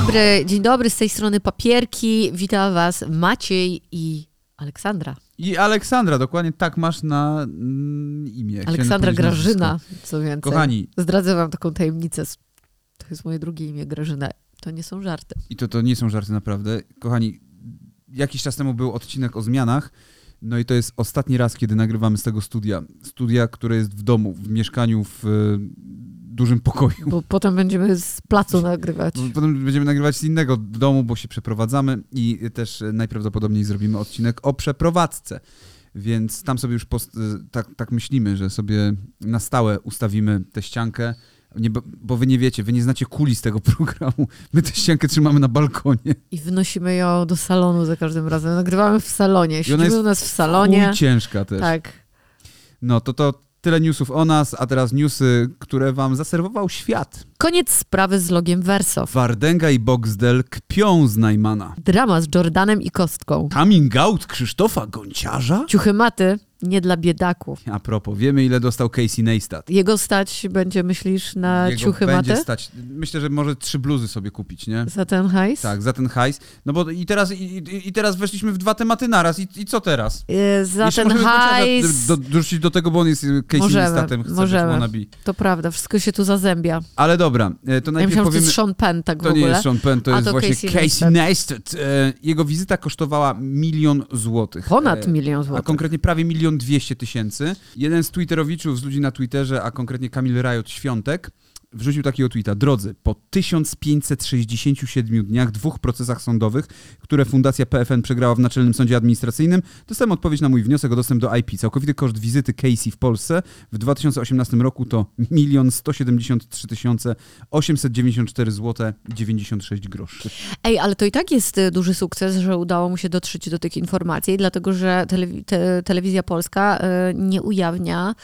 dobry, dzień dobry, z tej strony Papierki. Witam was Maciej i Aleksandra. I Aleksandra, dokładnie tak masz na mm, imię. Aleksandra Grażyna, co więcej. Kochani, Zdradzę wam taką tajemnicę. To jest moje drugie imię, Grażyna. To nie są żarty. i to, to nie są żarty naprawdę. Kochani, jakiś czas temu był odcinek o zmianach. No i to jest ostatni raz, kiedy nagrywamy z tego studia. Studia, które jest w domu, w mieszkaniu, w dużym pokoju. Bo potem będziemy z placu nagrywać. Potem będziemy nagrywać z innego domu, bo się przeprowadzamy i też najprawdopodobniej zrobimy odcinek o przeprowadzce. Więc tam sobie już post, e, tak, tak myślimy, że sobie na stałe ustawimy tę ściankę. Nie, bo, wy nie wiecie, wy nie znacie kulis tego programu. My tę ściankę trzymamy na balkonie. I wynosimy ją do salonu za każdym razem. Nagrywamy w salonie. Siedzimy u nas w salonie. Ciężka też. Tak. No to to tyle newsów o nas, a teraz newsy, które wam zaserwował świat. Koniec sprawy z logiem Wersow. Wardenga i Boxdel kpią z Najmana. Drama z Jordanem i Kostką. Coming out Krzysztofa Gonciarza? Ciuchy maty nie dla biedaków. A propos, wiemy ile dostał Casey Neistat. Jego stać będzie, myślisz, na Jego ciuchy będzie stać. Myślę, że może trzy bluzy sobie kupić, nie? Za ten hajs? Tak, za ten hajs. No bo i teraz, i, i- teraz weszliśmy w dwa tematy naraz. I, i co teraz? E, Za Jeszcze ten hajs. Do, dorzucić do tego, bo on jest Casey Możemy, Neistatem, chce możemy. To prawda, wszystko się tu zazębia. Ale dobra, e, to Ja najpierw że to powiemy... jest Sean Penn tak To nie jest Sean Penn, to A jest to właśnie Casey Casey, Neistat. Neistat. E, Jego wizyta kosztowała milion złotych. Ponad E, milion A złotych. konkretnie prawie milion dwieście tysięcy. Jeden z Twitterowiczów, z ludzi na Twitterze, a konkretnie Kamil Rajot Świątek, wrzucił takiego tweeta. Drodzy, po 1567 dniach, dwóch procesach sądowych, które Fundacja PFN przegrała w Naczelnym Sądzie Administracyjnym, dostałem odpowiedź na mój wniosek o dostęp do IP. Całkowity koszt wizyty Casey w Polsce w 2018 roku to 1 173 894 zł 96 groszy. Ej, ale to i tak jest y, duży sukces, że udało mu się dotrzeć do tych informacji, dlatego że telewi- te, telewizja polska y, nie ujawnia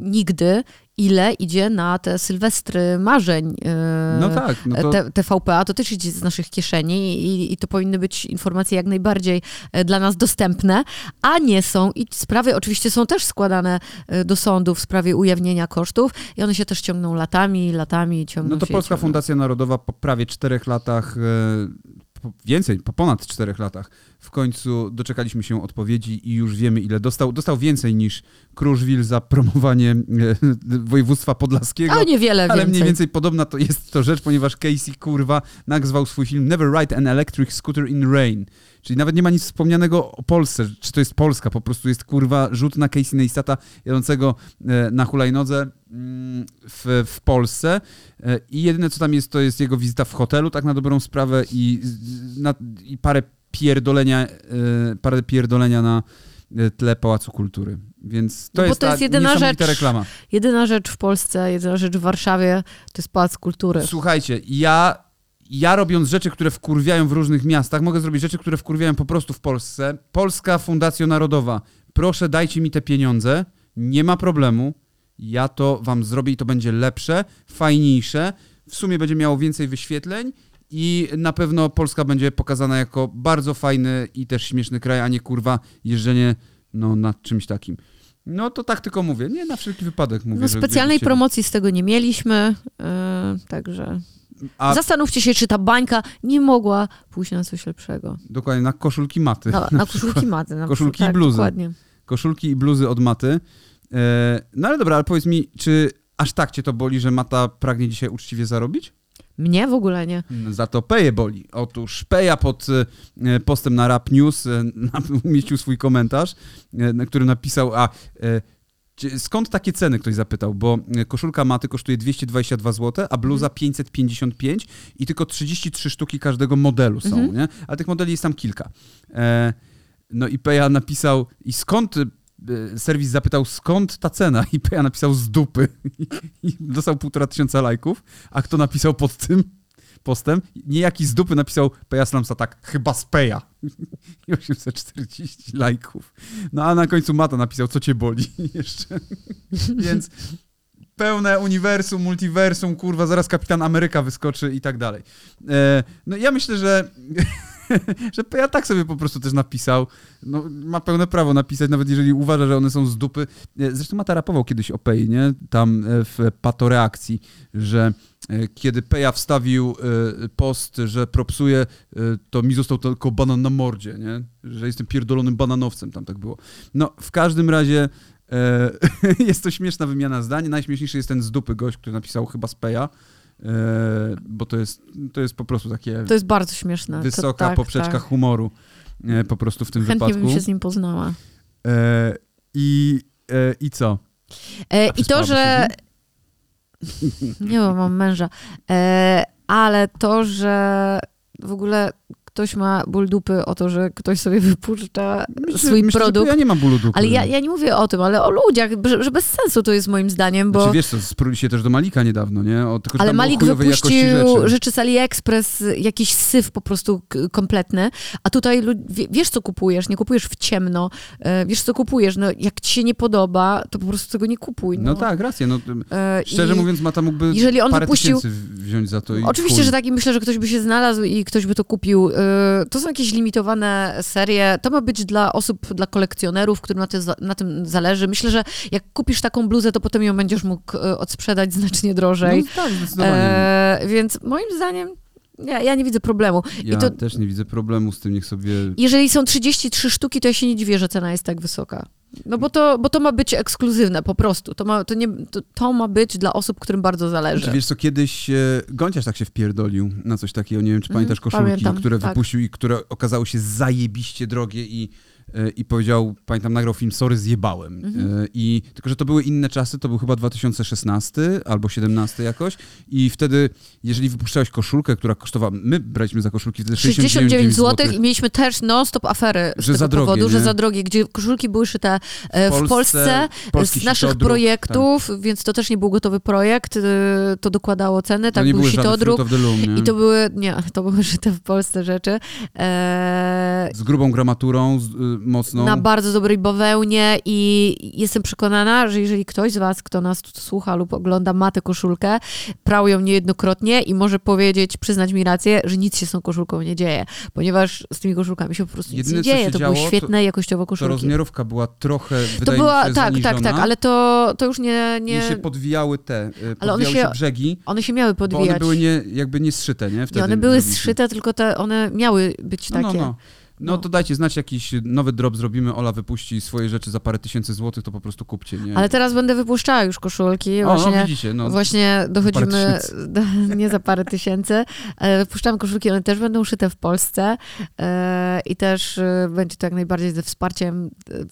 nigdy, ile idzie na te sylwestry marzeń. y, No tak, no to... Te, TVP, to też idzie z naszych kieszeni i, i to powinny być informacje jak najbardziej e, dla nas dostępne, a nie są. I sprawy oczywiście są też składane e, do sądu w sprawie ujawnienia kosztów i one się też ciągną latami, latami, ciągną No to Polska ciągną. Fundacja Narodowa po prawie czterech latach, e, więcej, po ponad czterech latach, w końcu doczekaliśmy się odpowiedzi i już wiemy, ile dostał. Dostał więcej niż Kruszwil za promowanie e, województwa podlaskiego. A niewiele Ale więcej. mniej więcej podobna to jest to rzecz, ponieważ Casey, kurwa, nazwał swój film Never Ride an Electric Scooter in Rain. Czyli nawet nie ma nic wspomnianego o Polsce, czy to jest Polska, po prostu jest, kurwa, rzut na Casey Neistata jadącego e, na hulajnodze mm, w, w Polsce. E, I jedyne, co tam jest, to jest jego wizyta w hotelu, tak na dobrą sprawę i, na, i parę pierdolenia, e, parę pierdolenia na e, tle Pałacu Kultury. Więc to No jest to ta jest jedyna rzecz. reklama. Jedyna rzecz w Polsce, jedyna rzecz w Warszawie to jest Pałac Kultury. Słuchajcie, ja, ja robiąc rzeczy, które wkurwiają w różnych miastach, mogę zrobić rzeczy, które wkurwiają po prostu w Polsce. Polska Fundacja Narodowa, proszę dajcie mi te pieniądze, nie ma problemu. Ja to wam zrobię i to będzie lepsze, fajniejsze. W sumie będzie miało więcej wyświetleń i na pewno Polska będzie pokazana jako bardzo fajny i też śmieszny kraj, a nie kurwa jeżdżenie no, nad czymś takim. No to tak tylko mówię. Nie na wszelki wypadek mówię. No specjalnej promocji z tego nie mieliśmy, yy, także A zastanówcie się, czy ta bańka nie mogła pójść na coś lepszego. dokładnie na koszulki maty. Na, na koszulki maty. Na Koszulki i tak, bluzy. Dokładnie. koszulki i bluzy od maty. E, no ale dobra, ale powiedz mi, czy aż tak cię to boli, że mata pragnie dzisiaj uczciwie zarobić? Mnie w ogóle nie. Za to Peje boli. Otóż Peja pod e, postem na Rap News e, umieścił swój komentarz, e, na którym napisał, a skąd takie ceny, ktoś zapytał, bo koszulka maty kosztuje 222 zł, a bluza 555 i tylko 33 sztuki każdego modelu są, Mhm. nie? Ale tych modeli jest tam kilka. No i Peja napisał, i skąd, serwis zapytał, skąd ta cena? I Peja napisał z dupy. I dostał półtora tysiąca lajków. A kto napisał pod tym postem? Niejaki z dupy napisał Peja Slamsa tak, chyba z Peja. I 840 lajków. No a na końcu Mata napisał, co cię boli jeszcze. Więc pełne uniwersum, multiversum, kurwa, zaraz Kapitan Ameryka wyskoczy i tak dalej. E, no ja myślę, że że ja tak sobie po prostu też napisał. No, ma pełne prawo napisać, nawet jeżeli uważa, że one są z dupy. E, zresztą Mata rapował kiedyś o Pei, nie? Tam e, w patoreakcji, że e, kiedy Peja wstawił post, że propsuje, to mi został tylko banan na mordzie, nie? Że jestem pierdolonym bananowcem, tam tak było. No, w każdym razie jest to śmieszna wymiana zdań. Najśmieszniejszy jest ten z dupy gość, który napisał chyba z Peja bo to jest, to jest po prostu takie... To jest bardzo śmieszne. Wysoka to, tak, poprzeczka tak. humoru e, po prostu w tym Chętnie wypadku. Chętnie bym się z nim poznała. E, I, e, i co? E, I to, że... Nie, bo mam męża. E, ale to, że w ogóle ktoś ma ból dupy o to, że ktoś sobie wypuszcza myślę, swój myślę, produkt. ja nie mam bólu dupy. Ale ja, ja nie mówię o tym, ale o ludziach, że, że bez sensu to jest moim zdaniem, bo... Znaczy, wiesz co, spruli się też do Malika niedawno, nie? O, tylko, ale Malik wypuścił rzeczy. rzeczy z AliExpress, jakiś syf po prostu kompletny, a tutaj wiesz co kupujesz, nie kupujesz w ciemno, e, wiesz co kupujesz, no jak ci się nie podoba, to po prostu tego nie kupuj. No, no tak, rację, no e, szczerze I mówiąc Mata mógłby jeżeli on parę wypuścił, wziąć za to i Oczywiście, chuj. że tak i myślę, że ktoś by się znalazł i ktoś by to kupił e, to są jakieś limitowane serie. To ma być dla osób, dla kolekcjonerów, którym na, tym, na tym zależy. Myślę, że jak kupisz taką bluzę, to potem ją będziesz mógł e, odsprzedać znacznie drożej. No tak, zdecydowanie. E, więc moim zdaniem ja, ja nie widzę problemu. Ja to, też nie widzę problemu z tym, niech sobie... Jeżeli są 33 sztuki, to ja się nie dziwię, że cena jest tak wysoka. No bo to, bo to ma być ekskluzywne po prostu. To ma, to, nie, to, to ma być dla osób, którym bardzo zależy. Znaczy, wiesz co, kiedyś e, Gąciarz tak się wpierdolił na coś takiego, nie wiem, czy pamiętasz koszulki, Pamiętam, które tak. wypuścił i które okazały się zajebiście drogie i i powiedział, pamiętam, nagrał film Sorry, zjebałem. Mhm. E, I tylko, że to były inne czasy, to był chyba 2016 albo 17 jakoś i wtedy, jeżeli wypuszczałeś koszulkę, która kosztowała, my braliśmy za koszulki wtedy 69, 69 zł i mieliśmy też non-stop afery z że tego za drogie, powodu, nie? że za drogie, gdzie koszulki były szyte e, w Polsce, w Polsce z naszych projektów, tak. więc to też nie był gotowy projekt, e, to dokładało ceny, tak, był sitodruk i to były, nie, to były szyte w Polsce rzeczy. E... Z grubą gramaturą, z, mocną. Na bardzo dobrej bawełnie i jestem przekonana, że jeżeli ktoś z was, kto nas tu słucha lub ogląda, ma tę koszulkę, prał ją niejednokrotnie i może powiedzieć, przyznać mi rację, że nic się z tą koszulką nie dzieje, ponieważ z tymi koszulkami się po prostu nic Jedyne, nie dzieje. To działo, były świetne, to, jakościowo koszulki. To rozmiarówka była trochę, to była, się, tak, tak, tak, ale to, to już nie... nie... I się podwijały te, podwijały ale one się, się brzegi. One się miały podwijać. one były nie, jakby nie zszyte, nie? Wtedy nie, one były zszyte, tylko te, one miały być takie. No, no. No, no, to dajcie znać, jakiś nowy drop zrobimy, Ola wypuści swoje rzeczy za parę tysięcy złotych, to po prostu kupcie, nie? Ale teraz będę wypuszczała już koszulki. O, no, właśnie, no widzicie, no. Właśnie dochodzimy, do, nie za parę tysięcy, wypuszczamy koszulki, one też będą szyte w Polsce e, i też e, będzie to jak najbardziej ze wsparciem e,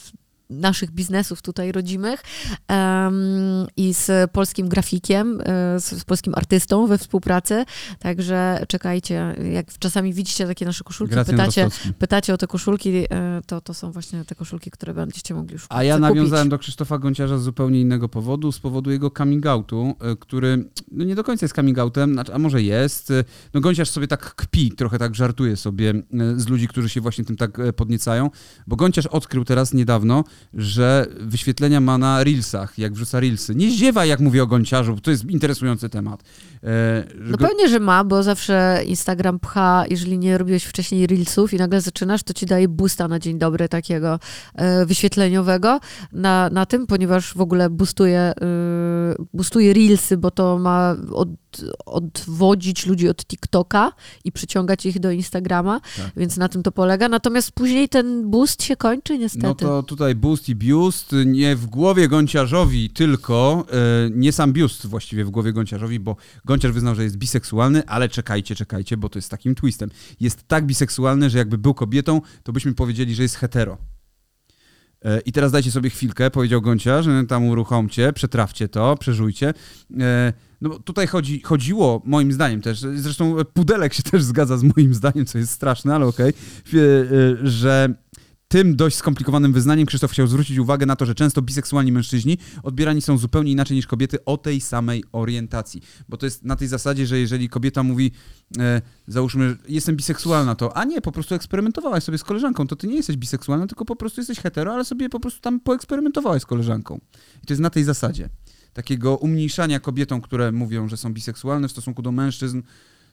naszych biznesów tutaj rodzimych um, i z polskim grafikiem, e, z, z, polskim artystą we współpracy. Także czekajcie, jak czasami widzicie takie nasze koszulki, pytacie, pytacie o te koszulki, e, to, to są właśnie te koszulki, które będziecie mogli już A ja nawiązałem do Krzysztofa Gonciarza z zupełnie innego powodu, z powodu jego coming outu, e, który no nie do końca jest coming outem, znaczy, a może jest. No Gonciarz sobie tak kpi, trochę tak żartuje sobie z ludzi, którzy się właśnie tym tak podniecają, bo Gonciarz odkrył teraz niedawno, że wyświetlenia ma na Reelsach, jak wrzuca Reelsy. Nie zdziewa, jak mówię o gąciarzu, bo to jest interesujący temat. E, no go... pewnie, że ma, bo zawsze Instagram pcha, jeżeli nie robiłeś wcześniej Reelsów i nagle zaczynasz, to ci daje boosta na dzień dobry takiego e, wyświetleniowego na, na tym, ponieważ w ogóle boostuje, e, boostuje Reelsy, bo to ma od odwodzić ludzi od TikToka i przyciągać ich do Instagrama, tak. więc na tym to polega. Natomiast później ten boost się kończy niestety. No to tutaj boost i biust, nie w głowie gąciarzowi tylko, e, nie sam biust właściwie w głowie gąciarzowi, bo gąciarz wyznał, że jest biseksualny, ale czekajcie, czekajcie, bo to jest takim twistem. Jest tak biseksualny, że jakby był kobietą, to byśmy powiedzieli, że jest hetero. E, I teraz dajcie sobie chwilkę, powiedział Goncia, że tam uruchomcie, przetrawcie to, przeżujcie. E, no tutaj chodzi, chodziło, moim zdaniem też, zresztą Pudelek się też zgadza z moim zdaniem, co jest straszne, ale okej, okay, e, że tym dość skomplikowanym wyznaniem Krzysztof chciał zwrócić uwagę na to, że często biseksualni mężczyźni odbierani są zupełnie inaczej niż kobiety o tej samej orientacji. Bo to jest na tej zasadzie, że jeżeli kobieta mówi, e, załóżmy, jestem biseksualna, to a nie, po prostu eksperymentowałaś sobie z koleżanką, to ty nie jesteś biseksualna, tylko po prostu jesteś hetero, ale sobie po prostu tam poeksperymentowałaś z koleżanką. I to jest na tej zasadzie. Takiego umniejszania kobietom, które mówią, że są biseksualne w stosunku do mężczyzn,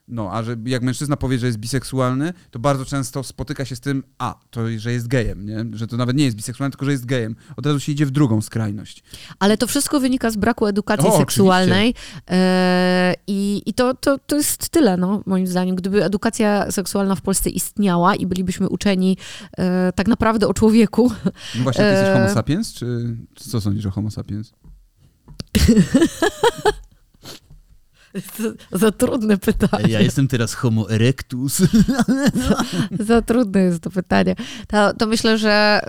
No, a że jak mężczyzna powie, że jest biseksualny, to bardzo często spotyka się z tym, a, to, że jest gejem, nie? Że to nawet nie jest biseksualny, tylko że jest gejem. Od razu się idzie w drugą skrajność. Ale to wszystko wynika z braku edukacji O, seksualnej e, i, i to, to, to jest tyle, no, moim zdaniem. Gdyby edukacja seksualna w Polsce istniała i bylibyśmy uczeni e, tak naprawdę o człowieku, No właśnie, ty jesteś E, homo sapiens, czy, czy co sądzisz o homo sapiens? za, za trudne pytanie. Ja jestem teraz homo erectus. Za trudne jest to pytanie. To, to myślę, że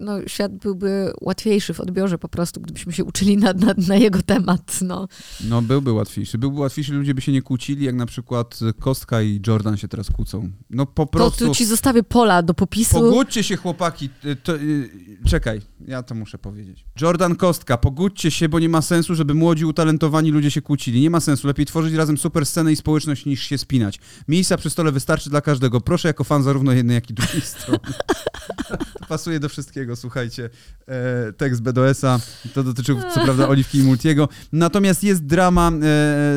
no, świat byłby łatwiejszy w odbiorze po prostu, gdybyśmy się uczyli na, na, na jego temat. No. No, byłby łatwiejszy. Byłby łatwiejszy, ludzie by się nie kłócili, jak na przykład Kostka i Jordan się teraz kłócą. No po To prostu... tu ci zostawię pola do popisu. Pogódźcie się, chłopaki. To, y, czekaj, ja to muszę powiedzieć. Jordan Kostka, pogódźcie się, bo nie ma sensu, żeby młodzi, utalentowani ludzie się kłócili. Nie ma sensu. Lepiej tworzyć razem super scenę i społeczność niż się spinać. Miejsca przy stole wystarczy dla każdego. Proszę jako fan zarówno jednej, jak i drugiej strony. To pasuje do wszystkiego, słuchajcie. E, tekst BDS-a, to dotyczył co prawda Oliwki i Multiego. Natomiast jest drama e,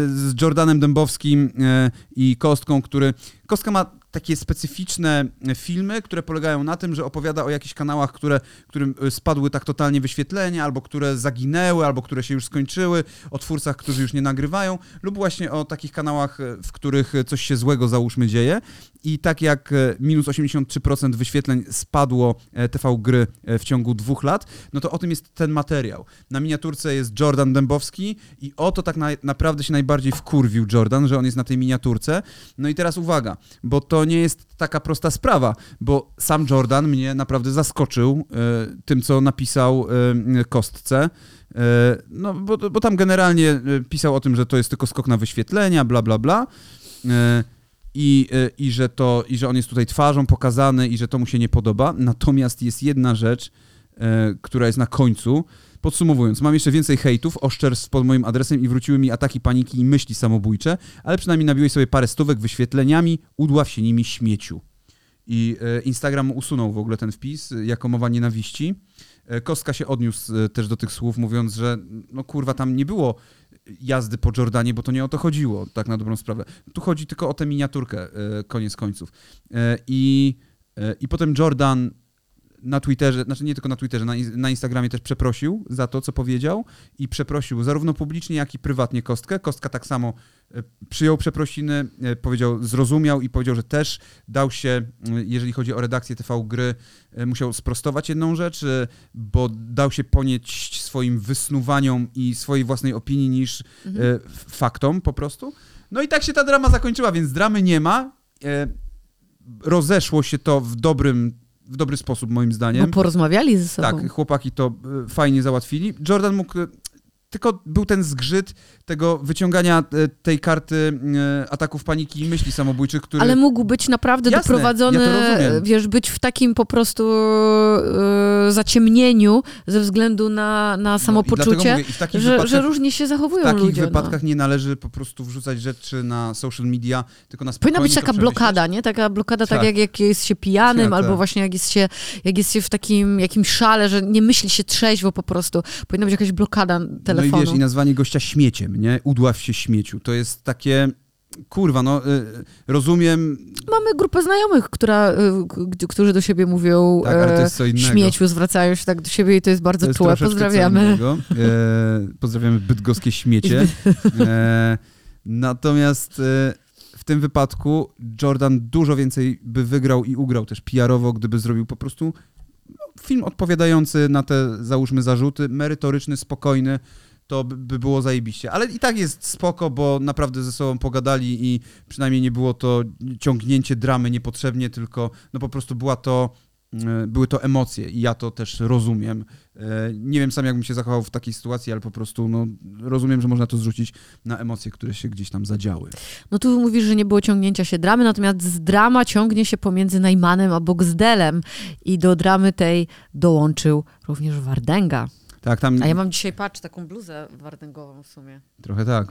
z Jordanem Dębowskim e, i Kostką, który... Kostka ma takie specyficzne filmy, które polegają na tym, że opowiada o jakichś kanałach, które, którym e, spadły tak totalnie wyświetlenia, albo które zaginęły, albo które się już skończyły, o twórcach, którzy już nie nagrywają, lub właśnie o takich kanałach, e, w których coś się złego, załóżmy, dzieje. I tak jak e, minus 83% wyświetleń spadło e, TV gry e, w ciągu dwóch lat, no to o tym jest ten materiał. Na miniaturce jest Jordan Dębowski i o to tak na, naprawdę się najbardziej wkurwił Jordan, że on jest na tej miniaturce. No i teraz uwaga, bo to nie jest taka prosta sprawa, bo sam Jordan mnie naprawdę zaskoczył e, tym, co napisał e, Kostce. No, bo, bo tam generalnie pisał o tym, że to jest tylko skok na wyświetlenia, bla, bla, bla. I, e, i, że to, i że on jest tutaj twarzą pokazany i że to mu się nie podoba. Natomiast jest jedna rzecz, e, która jest na końcu. Podsumowując, mam jeszcze więcej hejtów, oszczerstw pod moim adresem i wróciły mi ataki paniki i myśli samobójcze, ale przynajmniej nabiłeś sobie parę stówek wyświetleniami, udław się nimi śmieciu. I e, Instagram usunął w ogóle ten wpis jako mowa nienawiści. Kostka się odniósł też do tych słów, mówiąc, że no kurwa, tam nie było jazdy po Jordanie, bo to nie o to chodziło, tak na dobrą sprawę. Tu chodzi tylko o tę miniaturkę, e, koniec końców. E, I, e, I potem Jordan na Twitterze, znaczy nie tylko na Twitterze, na, na Instagramie też przeprosił za to, co powiedział i przeprosił zarówno publicznie, jak i prywatnie Kostkę. Kostka tak samo e, przyjął przeprosiny, e, powiedział, zrozumiał i powiedział, że też dał się, e, jeżeli chodzi o redakcję TV Gry, musiał sprostować jedną rzecz, bo dał się ponieść swoim wysnuwaniom i swojej własnej opinii niż Mhm. faktom po prostu. No i tak się ta drama zakończyła, więc dramy nie ma. Rozeszło się to w dobrym, w dobry sposób moim Bo zdaniem. porozmawiali ze sobą. Tak, chłopaki to e, fajnie załatwili. Jordan mógł. Tylko był ten zgrzyt tego wyciągania e, tej karty e, ataków paniki i myśli samobójczych, który. Ale mógł być naprawdę Jasne, doprowadzony, ja wiesz, być w takim po prostu e, zaciemnieniu ze względu na, na No, samopoczucie, mówię, w takich że, że różnie się w zachowują takich ludzie. wypadkach no. nie należy po prostu wrzucać rzeczy na social media, tylko na Powinna być taka blokada, nie? Taka blokada tak, Tak. jak, jak jest się pijanym, Tak, albo tak. właśnie jak jest, się, jak jest się w takim jakimś szale, że nie myśli się trzeźwo po prostu. Powinna być jakaś blokada telefonu. No i wiesz, i nazwanie gościa śmieciem, nie? Udław się śmieciu. To jest takie. Kurwa, no y, rozumiem. Mamy grupę znajomych, która, y, którzy do siebie mówią Tak, ale to e, jest co innego. śmieciu, zwracają się tak do siebie i to jest bardzo To jest czułe. co Pozdrawiamy. innego. E, pozdrawiamy bydgoskie śmiecie. E, natomiast e, w tym wypadku Jordan dużo więcej by wygrał i ugrał też PR-owo, gdyby zrobił po prostu film odpowiadający na te, załóżmy, zarzuty, merytoryczny, spokojny, to by- by było zajebiście. Ale i tak jest spoko, bo naprawdę ze sobą pogadali i przynajmniej nie było to ciągnięcie dramy niepotrzebnie, tylko no po prostu była to, e, były to emocje i ja to też rozumiem. E, Nie wiem sam, jakbym się zachował w takiej sytuacji, ale po prostu no, rozumiem, że można to zrzucić na emocje, które się gdzieś tam zadziały. No tu mówisz, że nie było ciągnięcia się dramy, natomiast drama ciągnie się pomiędzy Najmanem a Boxdelem i do dramy tej dołączył również Wardęga. Tak, tam A ja mam dzisiaj, patrz, taką bluzę wardęgową w sumie. trochę tak.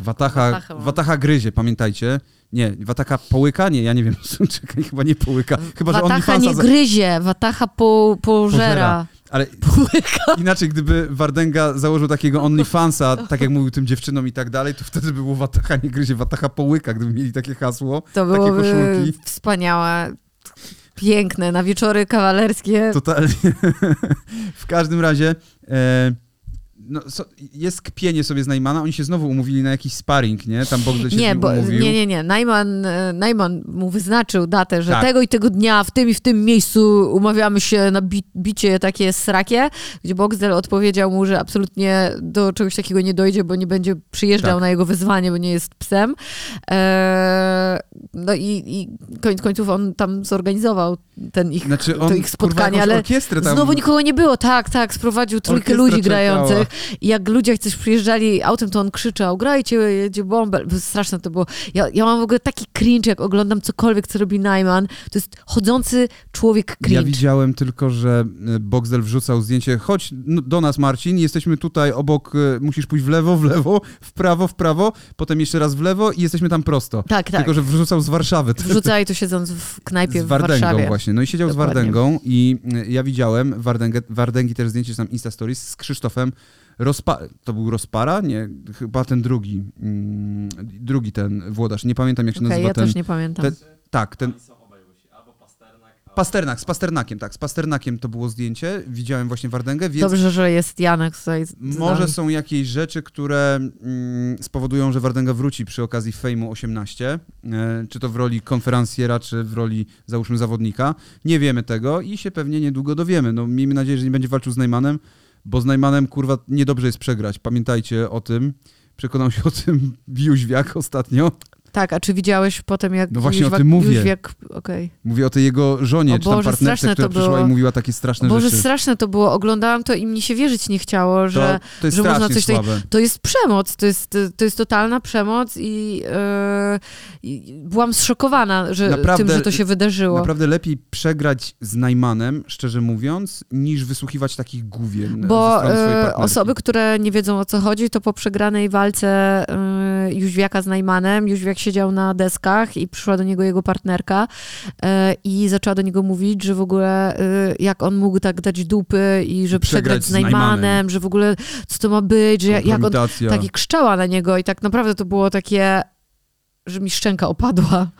Mam. wataha gryzie, pamiętajcie. Nie, Wataha połyka? Nie, ja nie wiem. Czekaj, chyba nie połyka. Chyba, że Watacha nie gryzie, Watacha po, pożera. Ale inaczej, gdyby Wardenga założył takiego OnlyFansa, tak jak mówił tym dziewczynom i tak dalej, to wtedy było Watacha nie gryzie, Watacha połyka, gdyby mieli takie hasło, To takie koszulki. wspaniałe, piękne, na wieczory kawalerskie. Totalnie. w każdym razie e, no, so, jest kpienie sobie z Najmana, oni się znowu umówili na jakiś sparring, nie? Tam Bogdan się Nie, bo, umówił. nie, nie, nie. Najman, Najman mu wyznaczył datę, że Tak. tego i tego dnia w tym i w tym miejscu umawiamy się na bi bicie takie srakie, gdzie Boxdel odpowiedział mu, że absolutnie do czegoś takiego nie dojdzie, bo nie będzie przyjeżdżał Tak. na jego wyzwanie, bo nie jest psem. E, no i, i koniec końców on tam zorganizował ten ich, Znaczy to on, ich spotkanie, kurwa, ale. Znowu nikogo nie było, tak, tak, sprowadził trójkę ludzi grających i jak ludzie coś przyjeżdżali autem, to on krzyczał, grajcie, jedzie bąbel. Straszne to było. Ja, ja mam w ogóle taki cringe, jak oglądam cokolwiek, co robi Najman. To jest chodzący człowiek cringe. Ja widziałem tylko, że e, Boxdel wrzucał zdjęcie, chodź do nas Marcin, jesteśmy tutaj obok, e, musisz pójść w lewo, w lewo, w prawo, w prawo, potem jeszcze raz w lewo i jesteśmy tam prosto. tak, tak. Tylko, że wrzucał z Warszawy. Wrzucali to siedząc w knajpie Z w Wardęgą Warszawie. właśnie. No i siedział Dokładnie. z Wardęgą i y, ja widziałem Wardęgę, Wardęgi też zdjęcie, tam Insta Stories z Krzysztofem. Rozpa to był Rozpara? Nie, chyba ten drugi. Mm, drugi ten włodarz. Nie pamiętam jak się Okej, nazywa ja ten. też nie pamiętam. te- Tak, ten. Pasternak, z Pasternakiem, tak. Z Pasternakiem to było zdjęcie. Widziałem właśnie Wardęgę, więc Dobrze, że jest Janek tutaj. może są jakieś rzeczy, które mm, spowodują, że Wardęga wróci przy okazji Fejmu 18. E, czy to w roli konferencjera, czy w roli, załóżmy, zawodnika. Nie wiemy tego i się pewnie niedługo dowiemy. No, miejmy nadzieję, że nie będzie walczył z Najmanem, bo z Najmanem, kurwa, niedobrze jest przegrać. Pamiętajcie o tym. Przekonał się o tym Jóźwiak ostatnio. Tak, a czy widziałeś potem, jak No właśnie o tym mówię. Jóźwiak, okej. Mówię o tej jego żonie, O czy tam Boże, partnerce, która przyszła i mówiła takie straszne Boże, rzeczy. straszne to było. Oglądałam to i mnie się wierzyć nie chciało, że to, to jest że można coś słabe. to jest przemoc, to jest, to jest totalna przemoc i, e, i byłam zszokowana że, Naprawdę- tym, że to się wydarzyło. Naprawdę lepiej przegrać z Najmanem, szczerze mówiąc, niż wysłuchiwać takich główien Bo partnerki. osoby, które nie wiedzą o co chodzi, to po przegranej walce e, Jóźwiaka z Najmanem, Jóźwiak siedział na deskach i przyszła do niego jego partnerka e, i zaczęła do niego mówić, że w ogóle e, jak on mógł tak dać dupy i że Przegrać przegrać z Najmanem, Najmanem. że w ogóle co to ma być, że jak on tak i krzczała na niego i tak naprawdę to było takie, że mi szczęka opadła.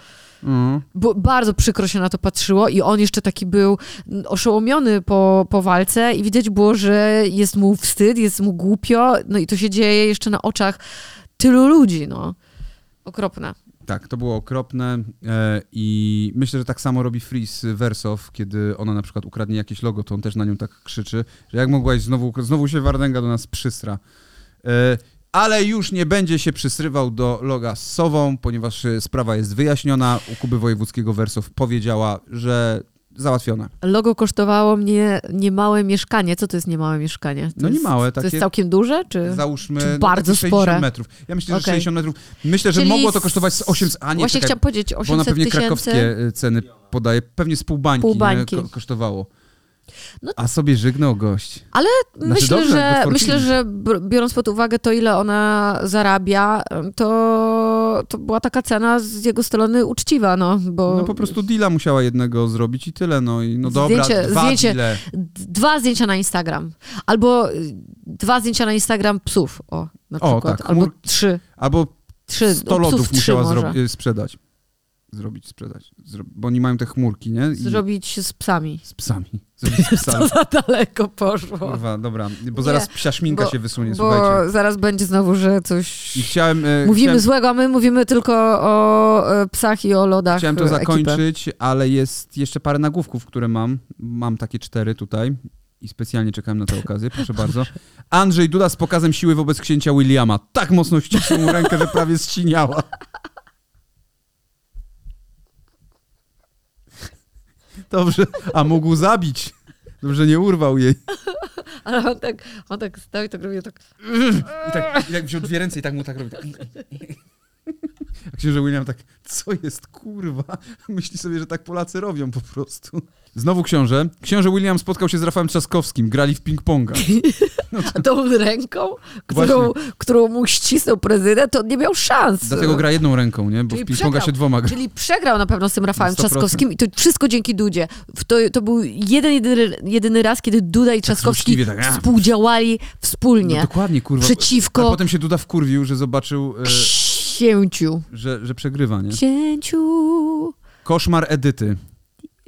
Mhm. Bo bardzo przykro się na to patrzyło i on jeszcze taki był oszołomiony po, po walce i widać było, że jest mu wstyd, jest mu głupio, no i to się dzieje jeszcze na oczach tylu ludzi, no. Okropne. Tak, to było okropne e, i myślę, że tak samo robi Freeze Wersow, kiedy ona na przykład ukradnie jakieś logo, to on też na nią tak krzyczy, że jak mogłaś znowu, znowu się Wardęga do nas przysra. E, ale już nie będzie się przysrywał do loga z Sową, ponieważ sprawa jest wyjaśniona. U Kuby Wojewódzkiego Wersow powiedziała, że załatwione. Logo kosztowało mnie niemałe mieszkanie. Co to jest niemałe mieszkanie? To No jest, niemałe, To takie- jest całkiem duże, czy... Załóżmy Czy no, bardzo takie 60 spore? metrów. Ja myślę, że Okej. 60 metrów. Myślę, że Czyli mogło to kosztować z 800, a nie Właśnie czekaj, chciałam powiedzieć bo ona 800 pewnie tysięcy. krakowskie ceny podaje, pewnie z pół bańki, Pół nie, bańki. ko- kosztowało. No- A sobie żygnął gość. Znaczy, Myślę, dobrze, że, myślę, że biorąc pod uwagę to, ile ona zarabia, to, to była taka cena z jego strony uczciwa, no, bo No po prostu deala musiała jednego zrobić i tyle, no i no dobra, Zdjęcie- dwa zdjęcie- deale. dwa zdjęcia na Instagram. Albo y, dwa zdjęcia na Instagram psów, o, na O, przykład. tak, Albo trzy, Albo trzy 100 psów lodów trzy musiała może. zro- y, sprzedać. Zrobić, sprzedać. Bo oni mają te chmurki, nie? I Zrobić z psami. z psami. Zrobić z To psami. za daleko poszło. Kurwa, dobra, bo Nie, zaraz psia szminka bo- się wysunie, słuchajcie. Bo zaraz będzie znowu, że coś... I chciałem... e, Mówimy chciałem... złego, a my mówimy tylko o e, psach i o lodach Chciałem to e, zakończyć, ale jest jeszcze parę nagłówków, które mam. Mam takie cztery tutaj i specjalnie czekałem na tę okazję, proszę bardzo. Andrzej Duda z pokazem siły wobec księcia Williama. Tak mocno ścisnął mu rękę, że prawie zsiniała. Dobrze, a mógł zabić. Dobrze, nie urwał jej. Ale on tak, on tak stał i tak robił tak... I tak, i tak wziął dwie ręce i tak mu tak robi. Tak. A książę William tak, co jest kurwa? Myśli sobie, że tak Polacy robią po prostu. Znowu książę. Książę William spotkał się z Rafałem Trzaskowskim, grali w ping-ponga. A tą ręką, którą, którą mu ścisnął prezydent, to on nie miał szans. Dlatego gra jedną ręką, nie? Bo Czyli w ping-ponga się dwoma gra. Czyli przegrał na pewno z tym Rafałem 100%. Trzaskowskim i to wszystko dzięki Dudzie. To, to był jeden, jedyny, jedyny raz, kiedy Duda i Trzaskowski złośliwie tak, a. współdziałali No wspólnie dokładnie, kurwa. przeciwko A potem się Duda wkurwił, że zobaczył, e, księciu. że, że przegrywa, nie? Księciu. Koszmar Edyty.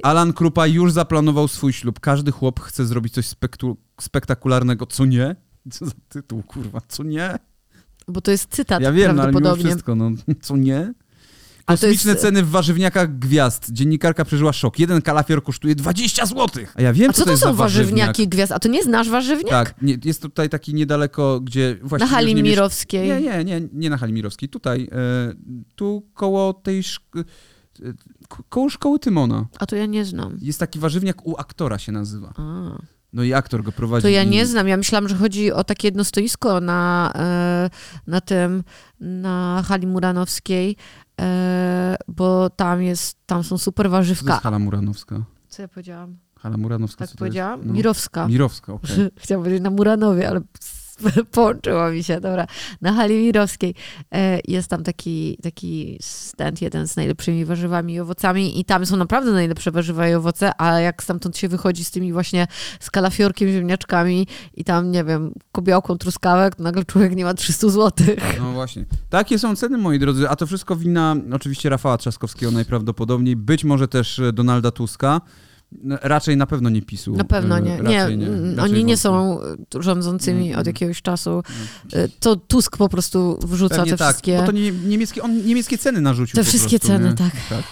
Alan Krupa już zaplanował swój ślub. Każdy chłop chce zrobić coś spektu- spektakularnego, co nie? Co za tytuł, kurwa, co nie? Bo to jest cytat Ja wiem, no, ale mimo wszystko, no, co nie? To Kosmiczne jest- ceny w warzywniakach gwiazd. Dziennikarka przeżyła szok. Jeden kalafior kosztuje 20 zł. A ja wiem, A co to jest są warzywniaki gwiazd? A to nie jest nasz warzywniak? Tak, nie, jest tutaj taki niedaleko, gdzie Na właśnie hali nie miesz- Mirowskiej. Nie, nie, nie, nie na hali Mirowskiej. Tutaj, e, tu koło tej szk- e, ko- koło szkoły Tymona. A to ja nie znam. Jest taki warzywniak u aktora się nazywa. A. No i aktor go prowadzi. To ja nie znam. Ja myślałam, że chodzi o takie jedno stoisko na, e, na tym, na hali Muranowskiej, bo tam jest, tam są super Co to warzywka. jest hala Muranowska? Co ja powiedziałam? Hala Muranowska, Tak powiedziałam? jest? No. Mirowska. Mirowska, okej. Chciałam powiedzieć na Muranowie, ale połączyło mi się, dobra. Na hali Mirowskiej e, jest tam taki, taki stand, jeden z najlepszymi warzywami i owocami i tam są naprawdę najlepsze warzywa i owoce, a jak stamtąd się wychodzi z tymi właśnie z kalafiorkiem, ziemniaczkami i tam, nie wiem, kobiałką truskawek, to nagle człowiek nie ma 300 złotych. No właśnie. Takie są ceny, moi drodzy, a to wszystko wina oczywiście Rafała Trzaskowskiego najprawdopodobniej, być może też e, Donalda Tuska. No, Raczej na pewno nie PiSu. Na pewno E, nie. Nie, Raczej nie. oni nie są rządzącymi Mm, od mm. jakiegoś czasu. E, To Tusk po prostu wrzuca Pewnie te tak, wszystkie... bo to nie, niemieckie, on niemieckie ceny narzucił Te wszystkie prostu, ceny, nie? tak.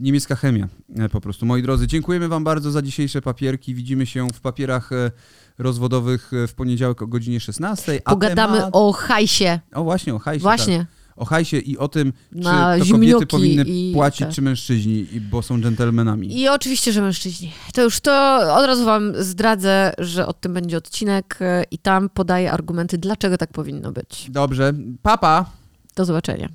Niemiecka chemia e, po prostu. Moi drodzy, dziękujemy wam bardzo za dzisiejsze papierki. Widzimy się w papierach rozwodowych w poniedziałek o godzinie 16. A Pogadamy temat... o hajsie. O właśnie, o hajsie. Właśnie. Tak. O hajsie i o tym, czy Na to kobiety powinny płacić, te. czy mężczyźni, bo są dżentelmenami. I oczywiście, że mężczyźni. To już to od razu wam zdradzę, że o tym będzie odcinek e, i tam podaję argumenty, dlaczego tak powinno być. Dobrze. Papa. Do zobaczenia.